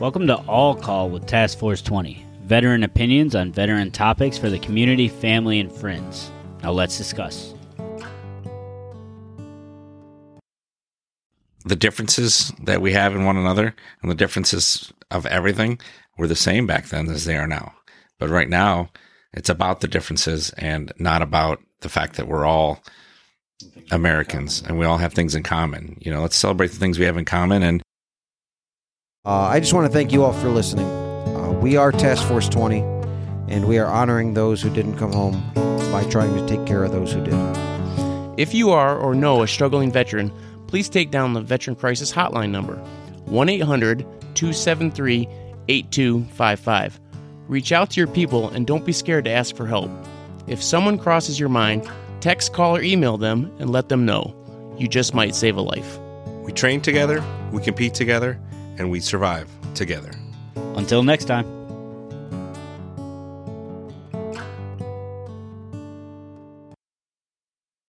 Welcome to All Call with Task Force 20, veteran opinions on veteran topics for the community, family, and friends. Now let's discuss. The differences that we have in one another and the differences of everything were the same back then as they are now. But right now, it's about the differences and not about the fact that we're all Americans and we all have things in common. You know, let's celebrate the things we have in common. And Uh, I just want to thank you all for listening. Uh, we are Task Force 20, and we are honoring those who didn't come home by trying to take care of those who did. If you are or know a struggling veteran, please take down the Veteran Crisis Hotline number 1 800 273 8255. Reach out to your people and don't be scared to ask for help. If someone crosses your mind, text, call, or email them and let them know. You just might save a life. we train together, we compete together, and we survive together. Until next time.